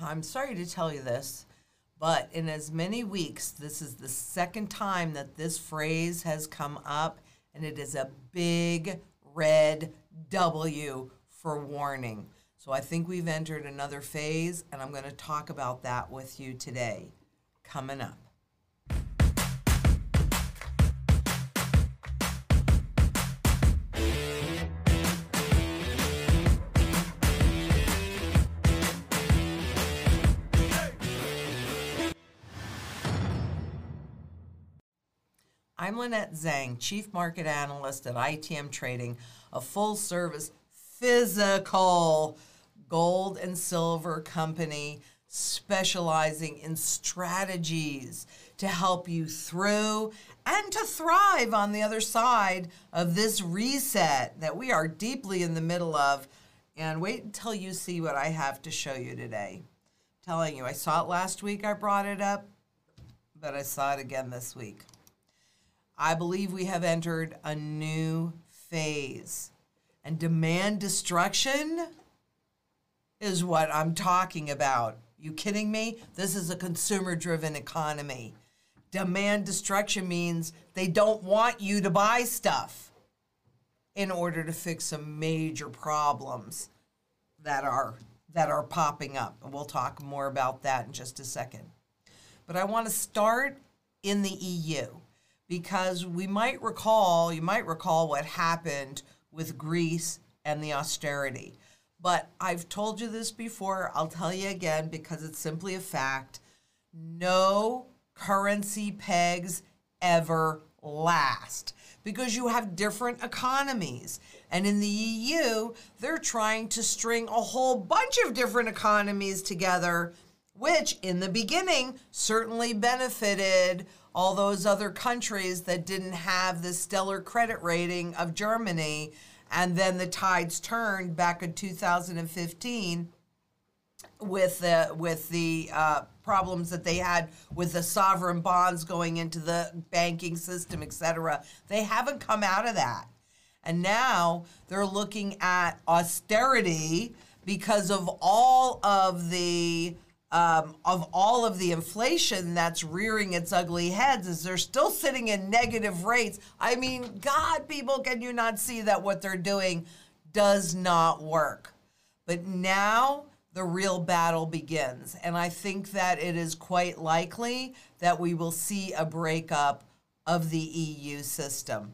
I'm sorry to tell you this, but in as many weeks, this is the second time that this phrase has come up, and it is a big red W for warning. So I think we've entered another phase, and I'm going to talk about that with you today. Coming up. I'm Lynette Zhang, Chief Market Analyst at ITM Trading, a full service physical gold and silver company specializing in strategies to help you through and to thrive on the other side of this reset that we are deeply in the middle of. And wait until you see what I have to show you today. I'm telling you, I saw it last week, I brought it up, but I saw it again this week. I believe we have entered a new phase. And demand destruction is what I'm talking about. You kidding me? This is a consumer driven economy. Demand destruction means they don't want you to buy stuff in order to fix some major problems that are that are popping up. And we'll talk more about that in just a second. But I want to start in the EU because we might recall, you might recall what happened with Greece and the austerity. But I've told you this before, I'll tell you again because it's simply a fact. No currency pegs ever last because you have different economies. And in the EU, they're trying to string a whole bunch of different economies together, which in the beginning certainly benefited all those other countries that didn't have the stellar credit rating of Germany. And then the tides turned back in 2015 with the with the uh, problems that they had with the sovereign bonds going into the banking system, et cetera. They haven't come out of that, and now they're looking at austerity because of all of the um, of all of the inflation that's rearing its ugly heads is they're still sitting in negative rates. I mean, God, people, can you not see that what they're doing does not work? But now the real battle begins. And I think that it is quite likely that we will see a breakup of the EU system.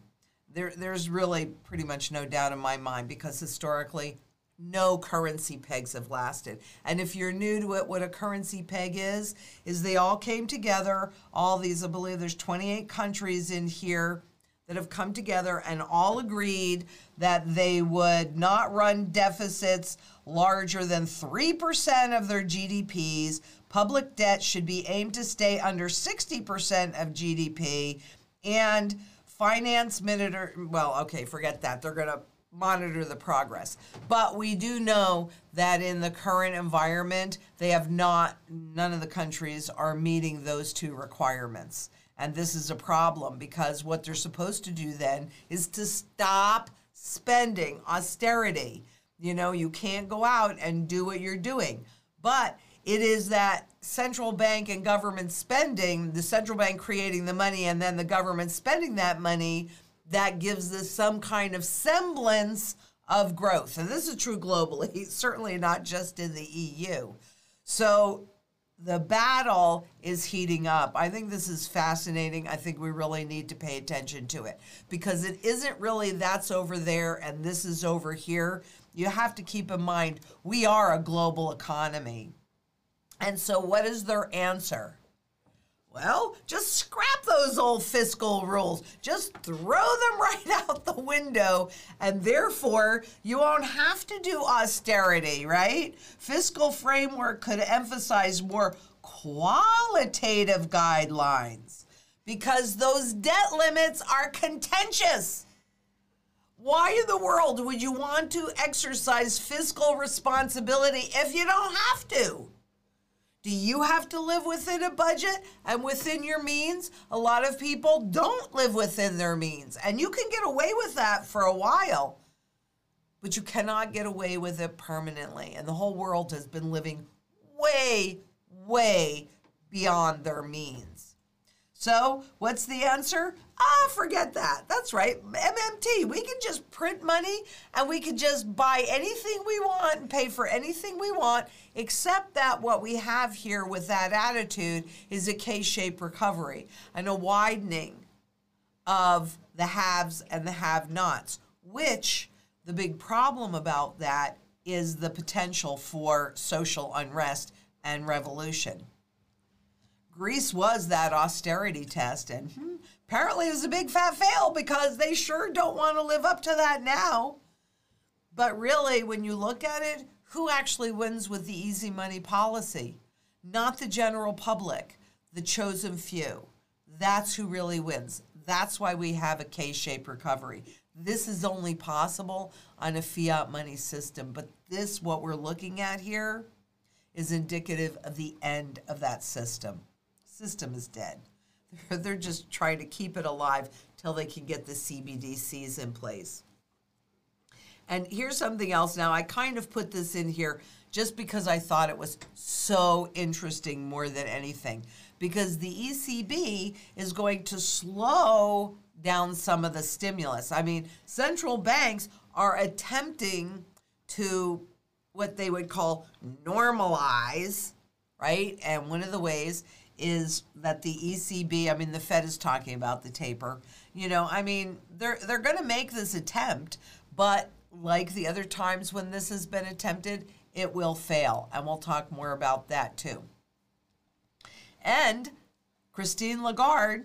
There, there's really pretty much no doubt in my mind because historically no currency pegs have lasted. And if you're new to it, what a currency peg is, is they all came together. All these, I believe there's 28 countries in here that have come together and all agreed that they would not run deficits larger than 3% of their GDPs. Public debt should be aimed to stay under 60% of GDP. And finance minister, well, okay, forget that. They're going to monitor the progress. But we do know that in the current environment, they have not, none of the countries are meeting those two requirements. And this is a problem because what they're supposed to do then is to stop spending austerity. You know, you can't go out and do what you're doing. But it is that central bank and government spending, the central bank creating the money and then the government spending that money that gives us some kind of semblance of growth. And this is true globally, certainly not just in the EU. So the battle is heating up. I think this is fascinating. I think we really need to pay attention to it because it isn't really that's over there and this is over here. You have to keep in mind we are a global economy. And so, what is their answer? Well, just scrap those old fiscal rules. Just throw them right out the window, and therefore you won't have to do austerity, right? Fiscal framework could emphasize more qualitative guidelines because those debt limits are contentious. Why in the world would you want to exercise fiscal responsibility if you don't have to? Do you have to live within a budget and within your means? A lot of people don't live within their means, and you can get away with that for a while, but you cannot get away with it permanently. And the whole world has been living way way, beyond their means. So, what's the answer? Ah, forget that. That's right. MMT. We can just print money and we can just buy anything we want and pay for anything we want, except that what we have here with that attitude is a K shaped recovery and a widening of the haves and the have nots, which the big problem about that is the potential for social unrest and revolution. Greece was that austerity test, and hmm, apparently it was a big fat fail because they sure don't want to live up to that now. But really, when you look at it, who actually wins with the easy money policy? Not the general public, the chosen few. That's who really wins. That's why we have a K shaped recovery. This is only possible on a fiat money system, but this, what we're looking at here, is indicative of the end of that system. System is dead. They're just trying to keep it alive till they can get the CBDCs in place. And here's something else. Now, I kind of put this in here just because I thought it was so interesting more than anything. Because the ECB is going to slow down some of the stimulus. I mean, central banks are attempting to what they would call normalize, right? And one of the ways is that the ECB, I mean the Fed is talking about the taper. You know, I mean, they're they're going to make this attempt, but like the other times when this has been attempted, it will fail. And we'll talk more about that too. And Christine Lagarde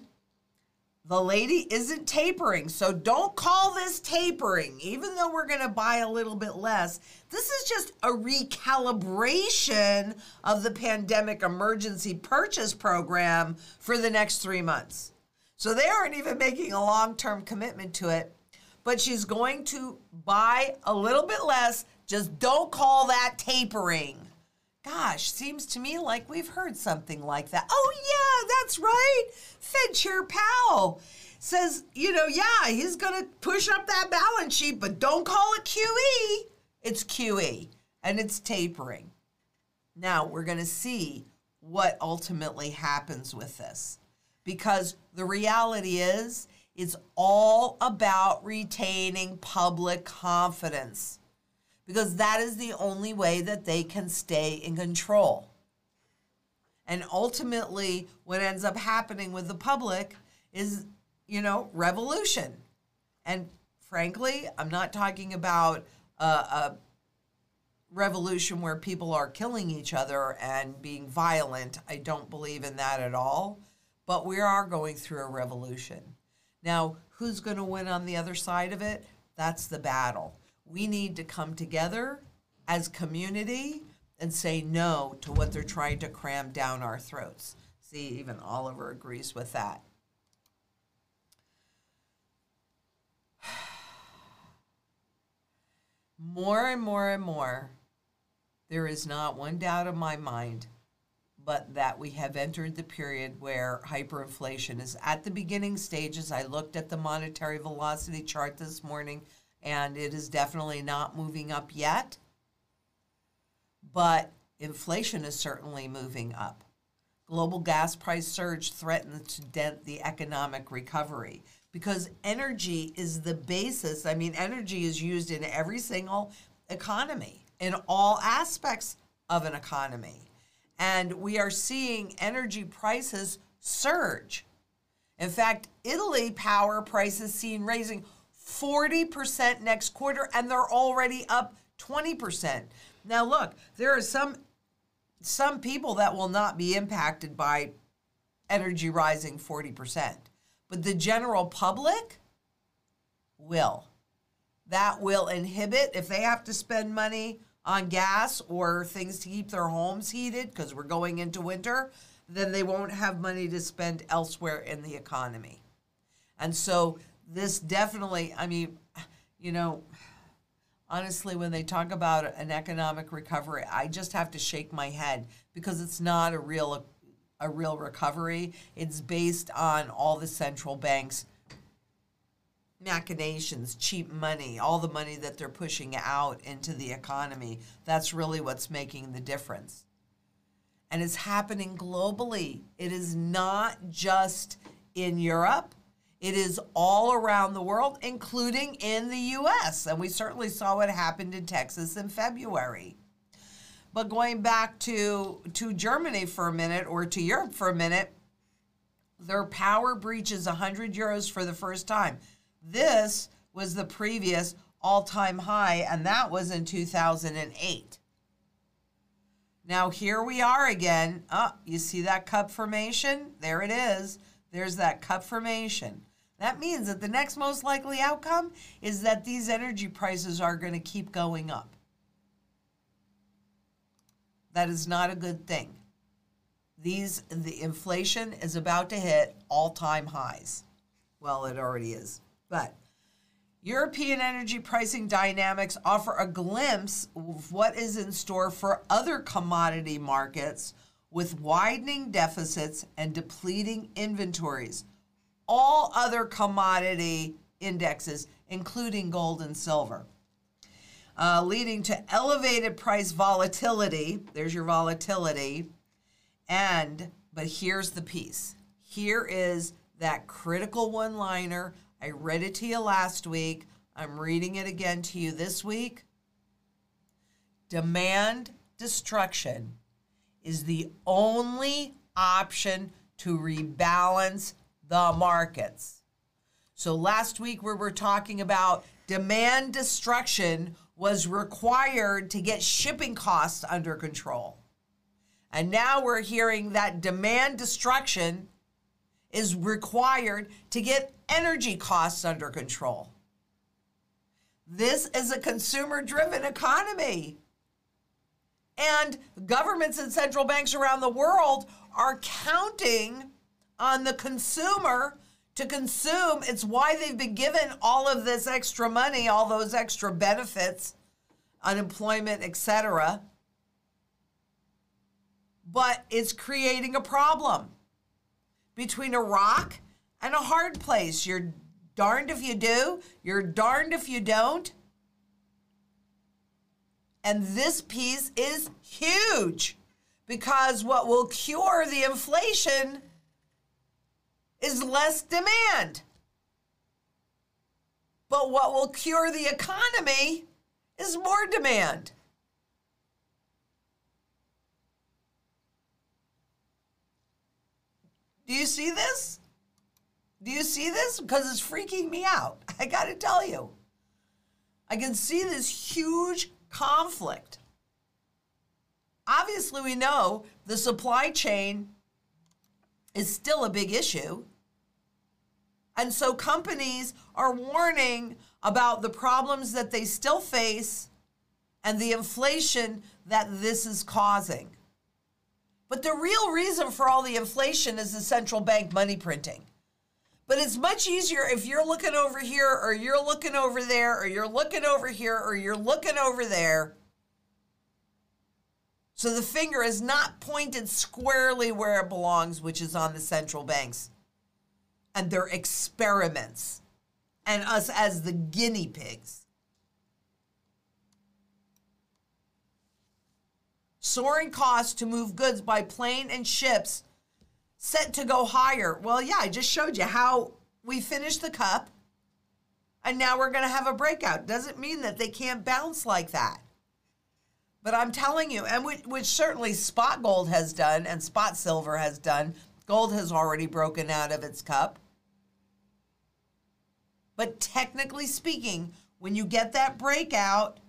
the lady isn't tapering. So don't call this tapering, even though we're going to buy a little bit less. This is just a recalibration of the pandemic emergency purchase program for the next three months. So they aren't even making a long term commitment to it, but she's going to buy a little bit less. Just don't call that tapering. Gosh, seems to me like we've heard something like that. Oh, yeah, that's right. Fed Chair Powell says, you know, yeah, he's going to push up that balance sheet, but don't call it QE. It's QE and it's tapering. Now, we're going to see what ultimately happens with this because the reality is it's all about retaining public confidence because that is the only way that they can stay in control. And ultimately, what ends up happening with the public is, you know, revolution. And frankly, I'm not talking about a, a revolution where people are killing each other and being violent. I don't believe in that at all. But we are going through a revolution. Now, who's going to win on the other side of it? That's the battle we need to come together as community and say no to what they're trying to cram down our throats. See, even Oliver agrees with that. More and more and more, there is not one doubt in my mind but that we have entered the period where hyperinflation is at the beginning stages. I looked at the monetary velocity chart this morning and it is definitely not moving up yet. But inflation is certainly moving up. Global gas price surge threatens to dent the economic recovery because energy is the basis. I mean, energy is used in every single economy, in all aspects of an economy. And we are seeing energy prices surge. In fact, Italy power prices seen raising 40% next quarter, and they're already up 20%. Now, look, there are some some people that will not be impacted by energy rising 40%, but the general public will. That will inhibit if they have to spend money on gas or things to keep their homes heated because we're going into winter, then they won't have money to spend elsewhere in the economy. And so this definitely, I mean, you know, honestly, when they talk about an economic recovery, I just have to shake my head because it's not a real a real recovery. It's based on all the central banks machinations, cheap money, all the money that they're pushing out into the economy. That's really what's making the difference. and it's happening globally. It is not just in Europe. It is all around the world, including in the US. And we certainly saw what happened in Texas in February. But going back to, to Germany for a minute or to Europe for a minute, their power breaches 100 euros for the first time. This was the previous all time high, and that was in 2008. Now, here we are again. Oh, you see that cup formation? There it is. There's that cup formation. That means that the next most likely outcome is that these energy prices are going to keep going up. That is not a good thing. These the inflation is about to hit all-time highs. Well, it already is. But European energy pricing dynamics offer a glimpse of what is in store for other commodity markets with widening deficits and depleting inventories. All other commodity indexes, including gold and silver, uh, leading to elevated price volatility. There's your volatility. And, but here's the piece here is that critical one liner I read it to you last week. I'm reading it again to you this week. Demand destruction is the only option to rebalance the markets. So last week we were talking about demand destruction was required to get shipping costs under control. And now we're hearing that demand destruction is required to get energy costs under control. This is a consumer driven economy. And governments and central banks around the world are counting on the consumer to consume. It's why they've been given all of this extra money, all those extra benefits, unemployment, etc. But it's creating a problem between a rock and a hard place. You're darned if you do, you're darned if you don't. And this piece is huge because what will cure the inflation is less demand. But what will cure the economy is more demand. Do you see this? Do you see this? Because it's freaking me out. I got to tell you. I can see this huge conflict. Obviously, we know the supply chain is still a big issue. And so companies are warning about the problems that they still face and the inflation that this is causing. But the real reason for all the inflation is the central bank money printing. But it's much easier if you're looking over here or you're looking over there or you're looking over here or you're looking over there. So the finger is not pointed squarely where it belongs, which is on the central banks and their experiments and us as the guinea pigs. soaring costs to move goods by plane and ships set to go higher. Well, yeah, I just showed you how we finished the cup and now we're going to have a breakout. Doesn't mean that they can't bounce like that. But I'm telling you, and which, which certainly spot gold has done and spot silver has done, gold has already broken out of its cup. But technically speaking, when you get that breakout,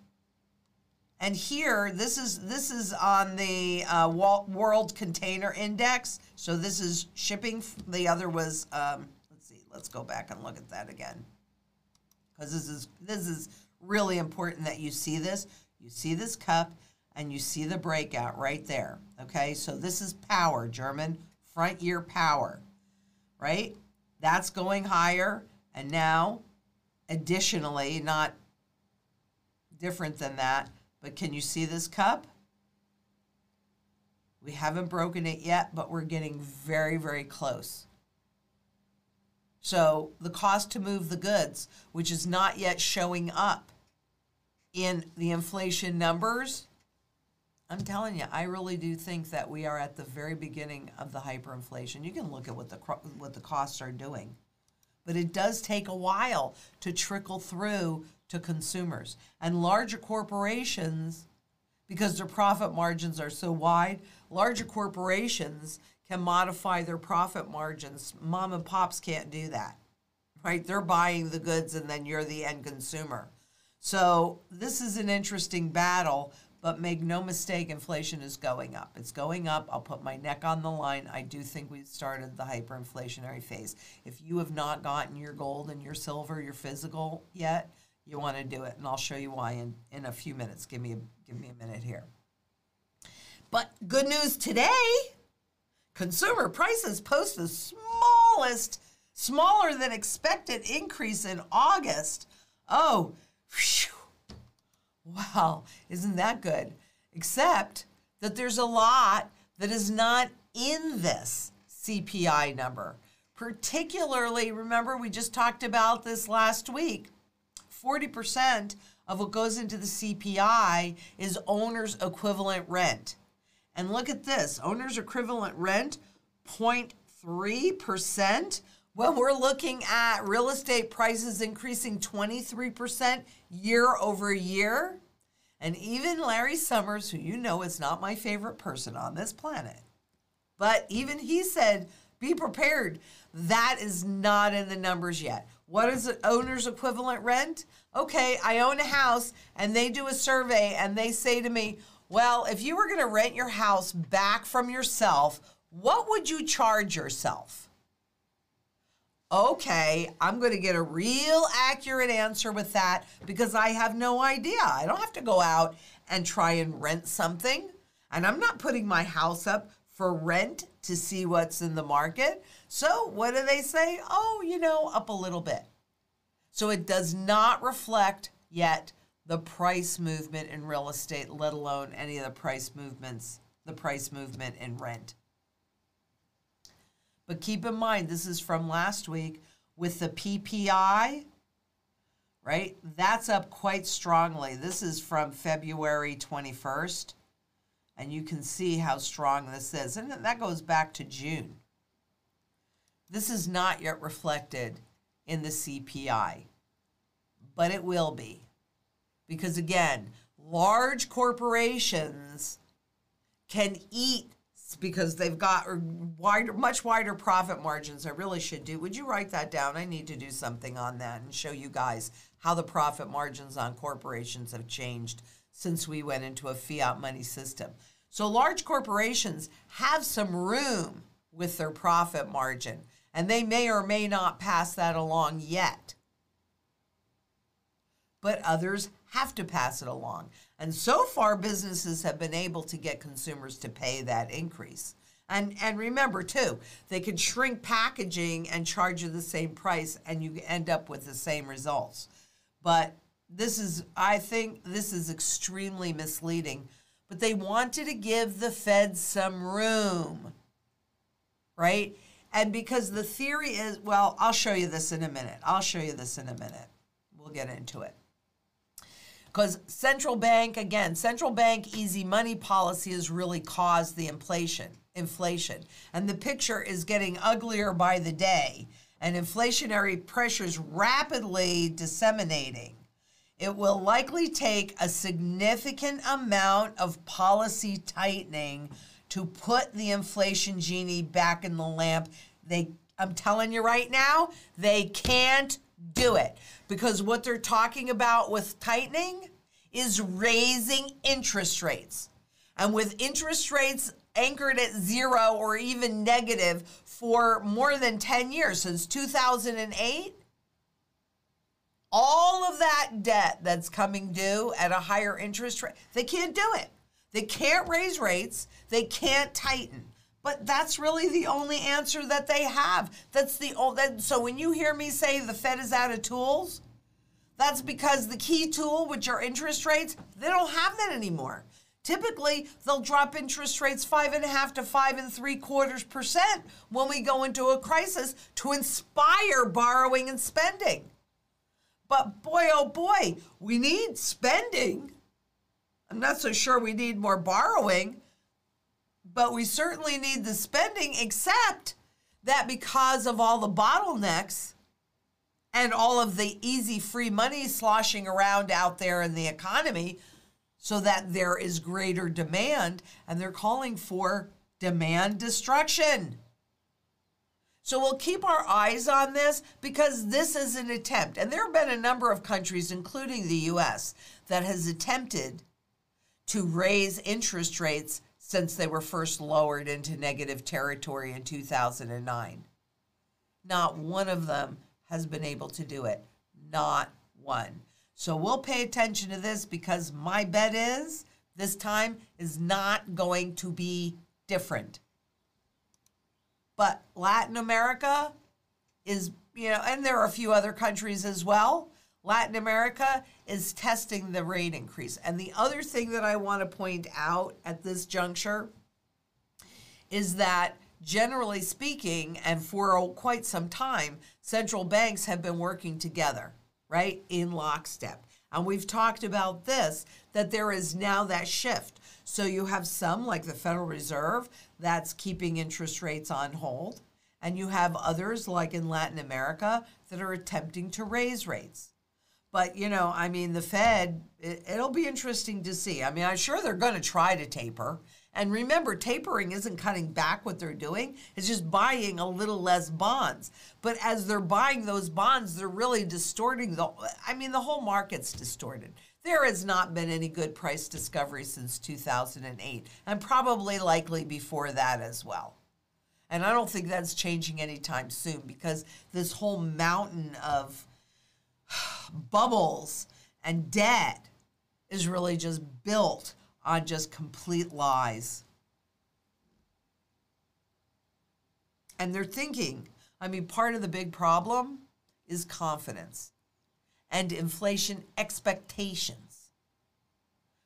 and here, this is this is on the uh, World Container Index. So this is shipping. The other was um, let's see. Let's go back and look at that again, because this is this is really important that you see this. You see this cup, and you see the breakout right there. Okay, so this is power, German front year power, right? That's going higher, and now, additionally, not different than that but can you see this cup? We haven't broken it yet, but we're getting very, very close. So the cost to move the goods, which is not yet showing up in the inflation numbers, I'm telling you, I really do think that we are at the very beginning of the hyperinflation. You can look at what the what the costs are doing, but it does take a while to trickle through to consumers and larger corporations because their profit margins are so wide. Larger corporations can modify their profit margins. Mom and pops can't do that, right? They're buying the goods and then you're the end consumer. So this is an interesting battle, but make no mistake, inflation is going up. It's going up. I'll put my neck on the line. I do think we've started the hyperinflationary phase. If you have not gotten your gold and your silver, your physical yet, you want to do it, and I'll show you why in, in a few minutes. Give me a, give me a minute here. But good news today, consumer prices post the smallest, smaller than expected increase in August. Oh, Whew. Wow, isn't that good? Except that there's a lot that is not in this CPI number. Particularly, remember, we just talked about this last week 40% of what goes into the CPI is owner's equivalent rent. And look at this owner's equivalent rent, 0.3% when we're looking at real estate prices increasing 23% year over year, and even Larry Summers, who you know is not my favorite person on this planet, but even he said, be prepared. That is not in the numbers yet. What is the owner's equivalent rent? Okay, I own a house and they do a survey and they say to me, well, if you were going to rent your house back from yourself, what would you charge yourself? okay, I'm going to get a real accurate answer with that because I have no idea. I don't have to go out and try and rent something. And I'm not putting my house up for rent to see what's in the market. So, what do they say? Oh, you know, up a little bit. So, it does not reflect yet the price movement in real estate, let alone any of the price movements, the price movement in rent. But keep in mind, this is from last week with the PPI, right? That's up quite strongly. This is from February 21st. And you can see how strong this is. And that goes back to June. This is not yet reflected in the CPI, but it will be. Because again, large corporations can eat because they've got wider, much wider profit margins. I really should do. Would you write that down? I need to do something on that and show you guys how the profit margins on corporations have changed since we went into a fiat money system. So large corporations have some room with their profit margin, and they may or may not pass that along yet. But others have to pass it along. And so far, businesses have been able to get consumers to pay that increase. And, and remember, too, they can shrink packaging and charge you the same price, and you end up with the same results. But this is, I think, this is extremely misleading. But they wanted to give the Fed some room, right? And because the theory is, well, I'll show you this in a minute. I'll show you this in a minute. We'll get into it. Because central bank, again, central bank easy money policy has really caused the inflation. Inflation. And the picture is getting uglier by the day, and inflationary pressures rapidly disseminating. It will likely take a significant amount of policy tightening to put the inflation genie back in the lamp. They I'm telling you right now, they can't do it because what they're talking about with tightening is raising interest rates. And with interest rates anchored at zero or even negative for more than 10 years, since 2008, all of that debt that's coming due at a higher interest rate, they can't do it. They can't raise rates, they can't tighten. But that's really the only answer that they have. That's the that, so when you hear me say the Fed is out of tools, that's because the key tool, which are interest rates, they don't have that anymore. Typically, they'll drop interest rates five and a half to five and three quarters percent when we go into a crisis to inspire borrowing and spending. But boy, oh boy, we need spending. I'm not so sure we need more borrowing, but we certainly need the spending, except that because of all the bottlenecks and all of the easy free money sloshing around out there in the economy, so that there is greater demand, and they're calling for demand destruction. So we'll keep our eyes on this because this is an attempt. And there have been a number of countries, including the US, that has attempted to raise interest rates since they were first lowered into negative territory in 2009. Not one of them has been able to do it. Not one. So we'll pay attention to this because my bet is this time is not going to be different. But Latin America is, you know, and there are a few other countries as well. Latin America is testing the rate increase. And the other thing that I want to point out at this juncture is that generally speaking, and for quite some time, central banks have been working together right, in lockstep. And we've talked about this that there is now that shift. So you have some, like the Federal Reserve, that's keeping interest rates on hold. And you have others, like in Latin America, that are attempting to raise rates. But, you know, I mean, the Fed, it, will be interesting to see. I mean, I'm sure they're going to try to taper. And remember, tapering isn't cutting back what they're doing, it's just buying a little less bonds. But as they're buying those bonds, they're really distorting the I mean the whole market's distorted. There has not been any good price discovery since 2008 and probably likely before that as well. And I don't think that's changing anytime soon because this whole mountain of bubbles and debt is really just built on just complete lies. And they're thinking, I mean, part of the big problem is confidence and inflation expectations.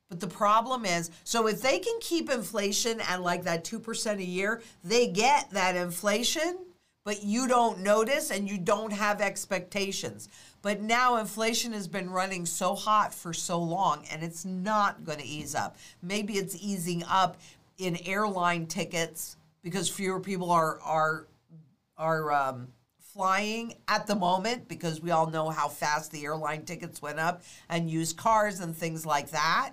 But the problem is so if they can keep inflation at like that 2% a year, they get that inflation, but you don't notice and you don't have expectations. But now inflation has been running so hot for so long and it's not going to ease up. Maybe it's easing up in airline tickets because fewer people are are are um, flying at the moment because we all know how fast the airline tickets went up and used cars and things like that.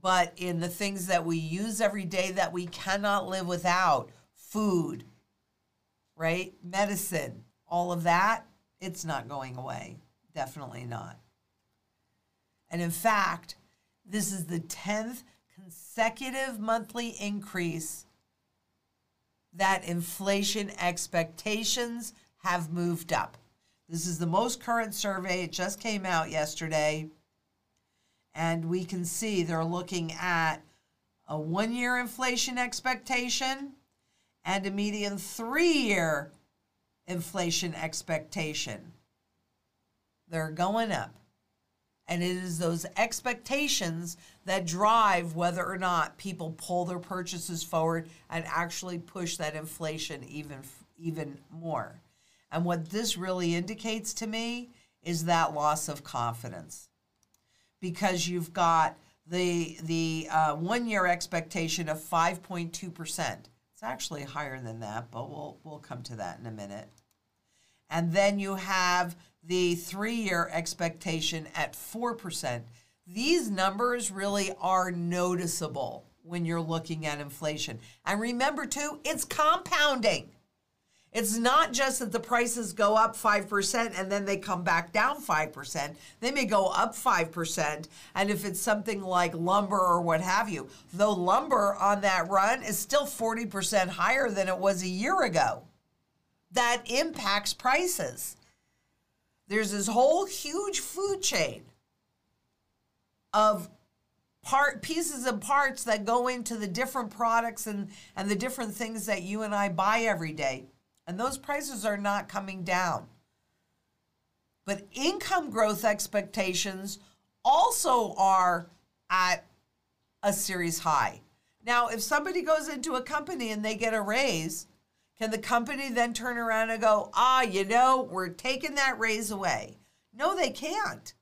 But in the things that we use every day that we cannot live without, food, right? Medicine, all of that, it's not going away. Definitely not. And in fact, this is the 10th consecutive monthly increase that inflation expectations have moved up. This is the most current survey. It just came out yesterday. And we can see they're looking at a one year inflation expectation and a median three year inflation expectation. They're going up. And it is those expectations that drive whether or not people pull their purchases forward and actually push that inflation even even more. And what this really indicates to me is that loss of confidence. Because you've got the the uh, one year expectation of 5.2%. It's actually higher than that, but we'll we'll come to that in a minute. And then you have the three year expectation at 4%. These numbers really are noticeable when you're looking at inflation. And remember, too, it's compounding. It's not just that the prices go up 5% and then they come back down 5%. They may go up 5%. And if it's something like lumber or what have you, though lumber on that run is still 40% higher than it was a year ago, that impacts prices. There's this whole huge food chain of part pieces and parts that go into the different products and, and the different things that you and I buy every day. And those prices are not coming down. But income growth expectations also are at a series high. Now, if somebody goes into a company and they get a raise, can the company then turn around and go, ah, you know, we're taking that raise away? No, they can't.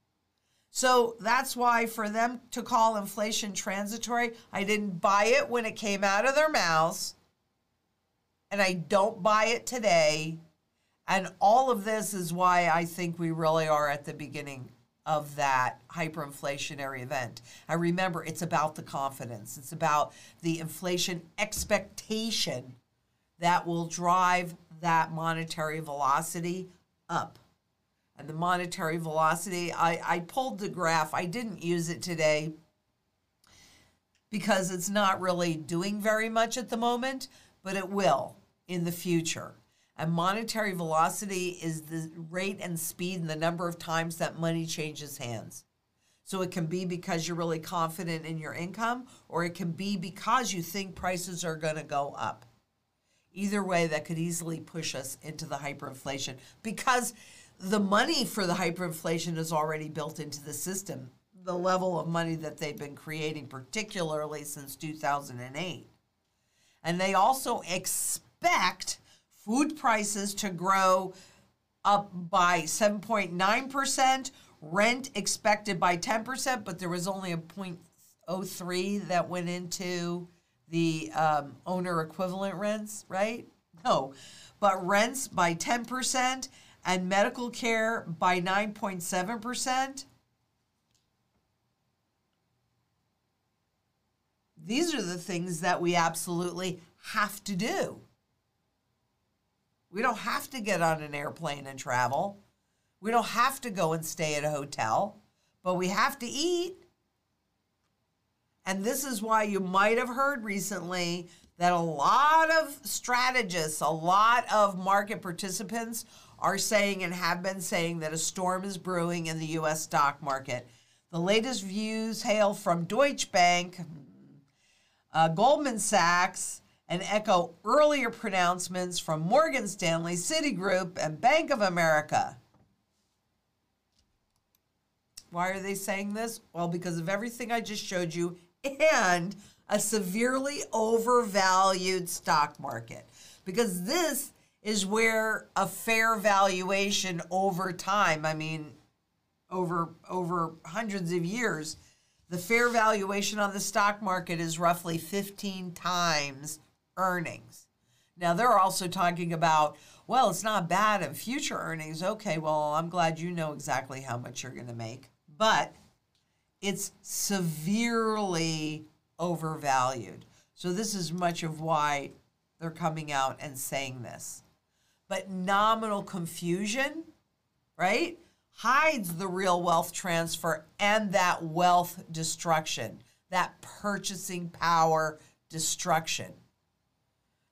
So that's why for them to call inflation transitory, I didn't buy it when it came out of their mouths. And I don't buy it today. And all of this is why I think we really are at the beginning of that hyperinflationary event. I remember, it's about the confidence, it's about the inflation expectation that will drive that monetary velocity up. And the monetary velocity, I, I pulled the graph, I didn't use it today because it's not really doing very much at the moment, but it will in the future. And monetary velocity is the rate and speed and the number of times that money changes hands. So it can be because you're really confident in your income, or it can be because you think prices are going to go up. Either way, that could easily push us into the hyperinflation because the money for the hyperinflation is already built into the system. The level of money that they've been creating, particularly since 2008. And they also expect food prices to grow up by 7.9%, rent expected by 10%, but there was only a 0.03 that went into the um, owner equivalent rents, right? No, but rents by 10% and medical care by 9.7%. These are the things that we absolutely have to do. We don't have to get on an airplane and travel. We don't have to go and stay at a hotel, but we have to eat. And this is why you might have heard recently that a lot of strategists, a lot of market participants are saying and have been saying that a storm is brewing in the US stock market. The latest views hail from Deutsche Bank, uh, Goldman Sachs, and echo earlier pronouncements from Morgan Stanley, Citigroup, and Bank of America. Why are they saying this? Well, because of everything I just showed you and a severely overvalued stock market. Because this is where a fair valuation over time, I mean, over over hundreds of years, the fair valuation on the stock market is roughly 15 times earnings. Now they're also talking about, well, it's not bad in future earnings. Okay, well, I'm glad you know exactly how much you're going to make. But it's severely overvalued. So, this is much of why they're coming out and saying this. But nominal confusion, right, hides the real wealth transfer and that wealth destruction, that purchasing power destruction.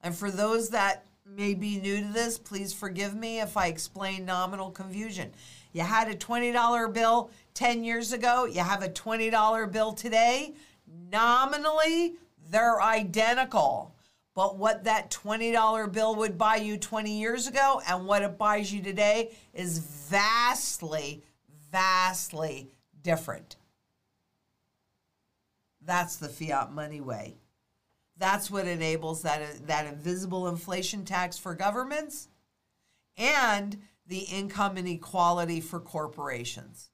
And for those that may be new to this, please forgive me if I explain nominal confusion. You had a $20 bill 10 years ago, you have a $20 bill today. Nominally, they're identical. But what that $20 bill would buy you 20 years ago and what it buys you today is vastly, vastly different. That's the fiat money way. That's what enables that, that invisible inflation tax for governments and the income inequality for corporations.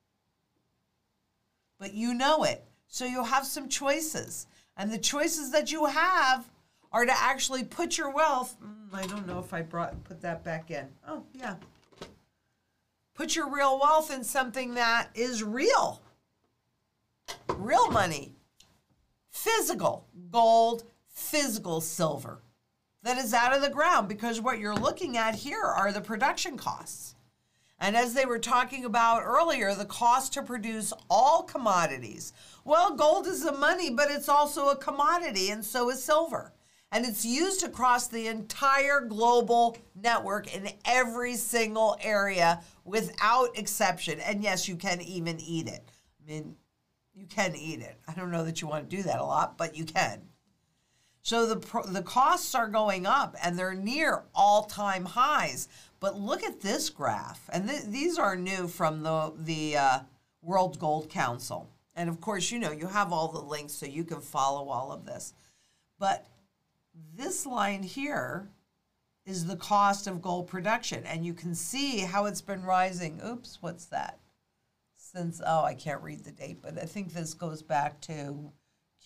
But you know it. So you'll have some choices. And the choices that you have are to actually put your wealth. Mm, I don't know if I brought put that back in. Oh, yeah. Put your real wealth in something that is real. Real money. Physical gold, physical silver that is out of the ground because what you're looking at here are the production costs. And as they were talking about earlier, the cost to produce all commodities. Well, gold is the money, but it's also a commodity, and so is silver. And it's used across the entire global network in every single area without exception. And yes, you can even eat it. I mean, you can eat it. I don't know that you want to do that a lot, but you can. So the the costs are going up and they're near all-time highs. But look at this graph, and th- these are new from the the uh, World Gold Council. And of course, you know you have all the links so you can follow all of this. But this line here is the cost of gold production, and you can see how it's been rising. Oops, what's that? since, oh, I can't read the date, but I think this goes back to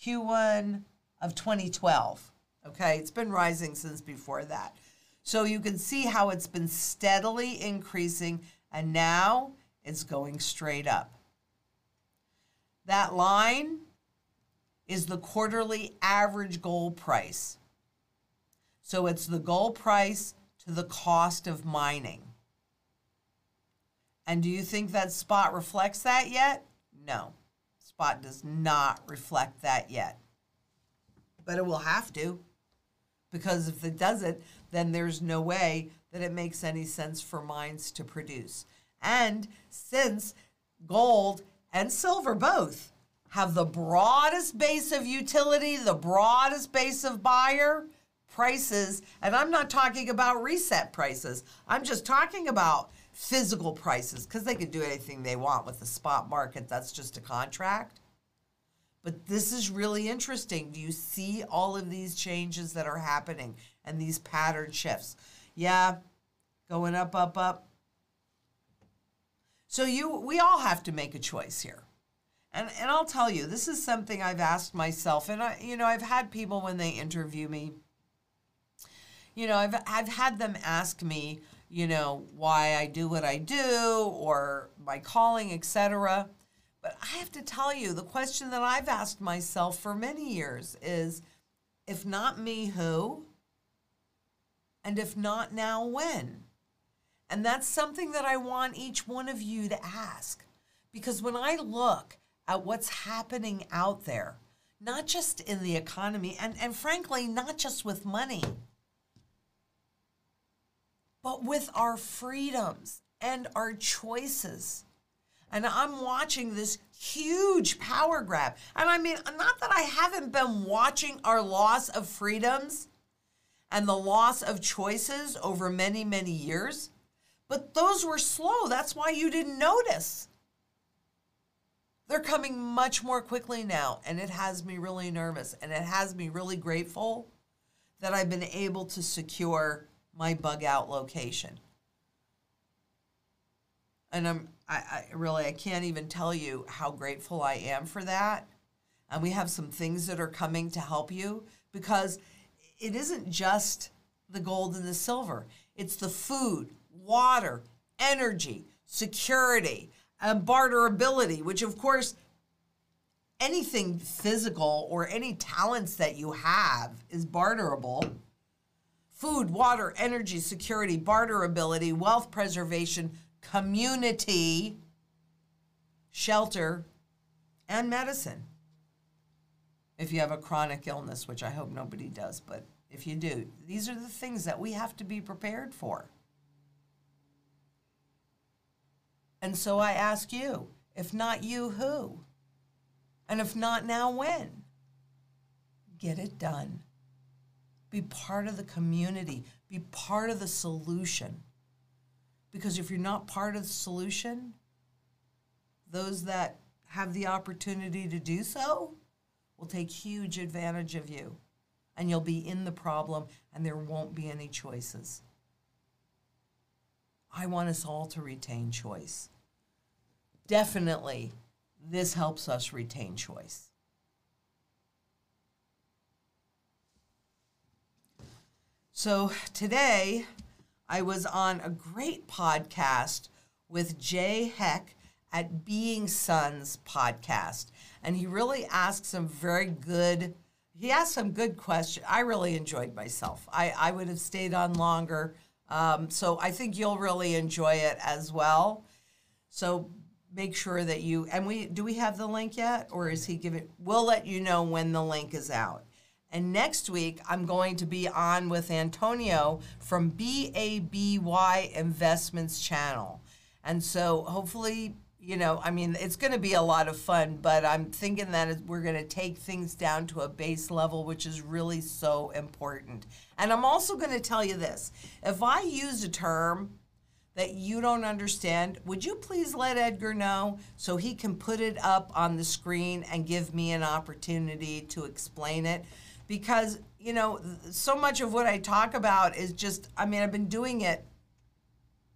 Q1 of 2012. Okay, it's been rising since before that. So you can see how it's been steadily increasing and now it's going straight up. That line is the quarterly average gold price. So it's the gold price to the cost of mining. And do you think that spot reflects that yet? No. Spot does not reflect that yet. But it will have to. Because if it doesn't, then there's no way that it makes any sense for mines to produce. And since gold and silver both have the broadest base of utility, the broadest base of buyer prices, and I'm not talking about reset prices, I'm just talking about physical prices because they can do anything they want with the spot market. That's just a contract. But this is really interesting. Do you see all of these changes that are happening and these pattern shifts? Yeah, going up, up, up. So you we all have to make a choice here. And and I'll tell you, this is something I've asked myself and I you know, I've had people when they interview me you know, I've I've had them ask me, you know, why I do what I do or my calling, etc. But I have to tell you, the question that I've asked myself for many years is if not me, who? And if not now, when? And that's something that I want each one of you to ask. Because when I look at what's happening out there, not just in the economy, and, and frankly, not just with money, but with our freedoms and our choices and I'm watching this huge power grab. And I mean, not that I haven't been watching our loss of freedoms and the loss of choices over many, many years, but those were slow. That's why you didn't notice. They're coming much more quickly now, and it has me really nervous and it has me really grateful that I've been able to secure my bug out location. And I'm I, I really I can't even tell you how grateful I am for that. And we have some things that are coming to help you because it isn't just the gold and the silver. It's the food, water, energy, security, and barterability, which of course anything physical or any talents that you have is barterable. Food, water, energy, security, barterability, wealth preservation, community, shelter, and medicine. If you have a chronic illness, which I hope nobody does, but if you do, these are the things that we have to be prepared for. And so I ask you, if not you, who? And if not now, when? Get it done. Be part of the community, be part of the solution. Because if you're not part of the solution, those that have the opportunity to do so will take huge advantage of you. And you'll be in the problem, and there won't be any choices. I want us all to retain choice. Definitely, this helps us retain choice. So today, I was on a great podcast with Jay Heck at Being Sons podcast. And he really asked some very good, he asked some good questions. I really enjoyed myself. I, I would have stayed on longer. Um, so I think you'll really enjoy it as well. So make sure that you, and we, do we have the link yet? Or is he giving, we'll let you know when the link is out. And next week, I'm going to be on with Antonio from BABY Investments Channel. And so hopefully, you know, I mean, it's going to be a lot of fun, but I'm thinking that we're going to take things down to a base level, which is really so important. And I'm also going to tell you this if I use a term, that you don't understand, would you please let Edgar know so he can put it up on the screen and give me an opportunity to explain it? Because you know so much of what I talk about is just I mean I've been doing it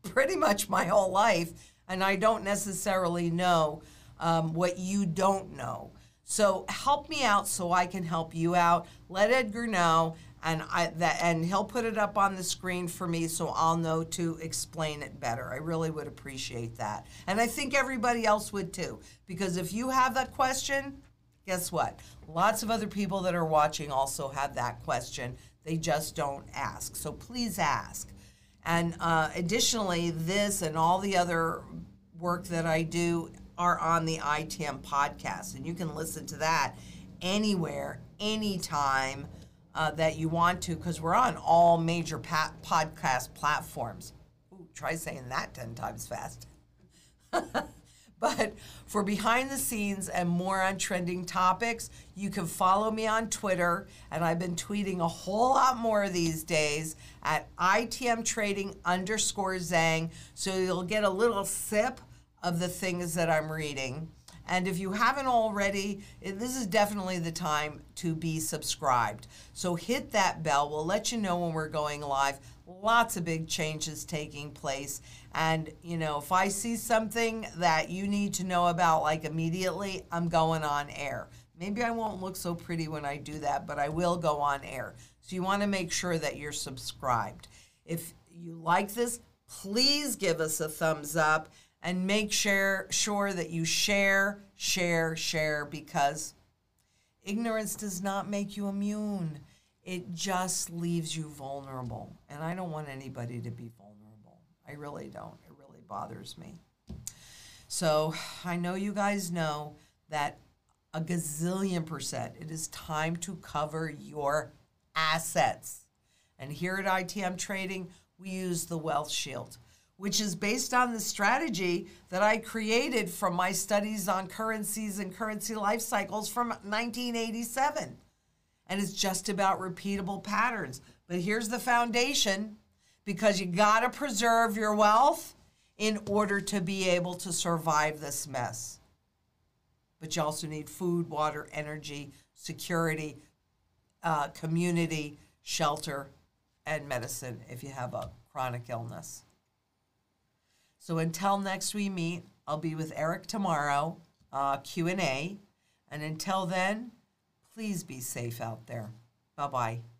pretty much my whole life and I don't necessarily know um, what you don't know. So help me out so I can help you out. Let Edgar know, and I that and he'll put it up on the screen for me so I'll know to explain it better. I really would appreciate that, and I think everybody else would too. Because if you have that question, guess what? Lots of other people that are watching also have that question. They just don't ask. So please ask. And uh, additionally, this and all the other work that I do are on the ITM podcast, and you can listen to that anywhere, anytime uh, that you want to, because we're on all major pa- podcast platforms. Ooh, try saying that 10 times fast. but for behind the scenes and more on trending topics, you can follow me on Twitter, and I've been tweeting a whole lot more these days at ITM Trading underscore Zang, so you'll get a little sip of the things that I'm reading. And if you haven't already, this is definitely the time to be subscribed. So hit that bell. We'll let you know when we're going live. Lots of big changes taking place. And, you know, if I see something that you need to know about, like immediately, I'm going on air. Maybe I won't look so pretty when I do that, but I will go on air. So you want to make sure that you're subscribed. If you like this, please give us a thumbs up and make sure, sure that you share, share, share because ignorance does not make you immune. It just leaves you vulnerable. And I don't want anybody to be vulnerable. I really don't. It really bothers me. So I know you guys know that a gazillion percent, it is time to cover your assets. And here at ITM Trading, we use the Wealth Shield which is based on the strategy that I created from my studies on currencies and currency life cycles from 1987. And it's just about repeatable patterns. But here's the foundation because you got to preserve your wealth in order to be able to survive this mess. But you also need food, water, energy, security, uh, community, shelter, and medicine if you have a chronic illness. So until next we meet, I'll be with Eric tomorrow, uh, Q&A. And until then, please be safe out there. Bye-bye.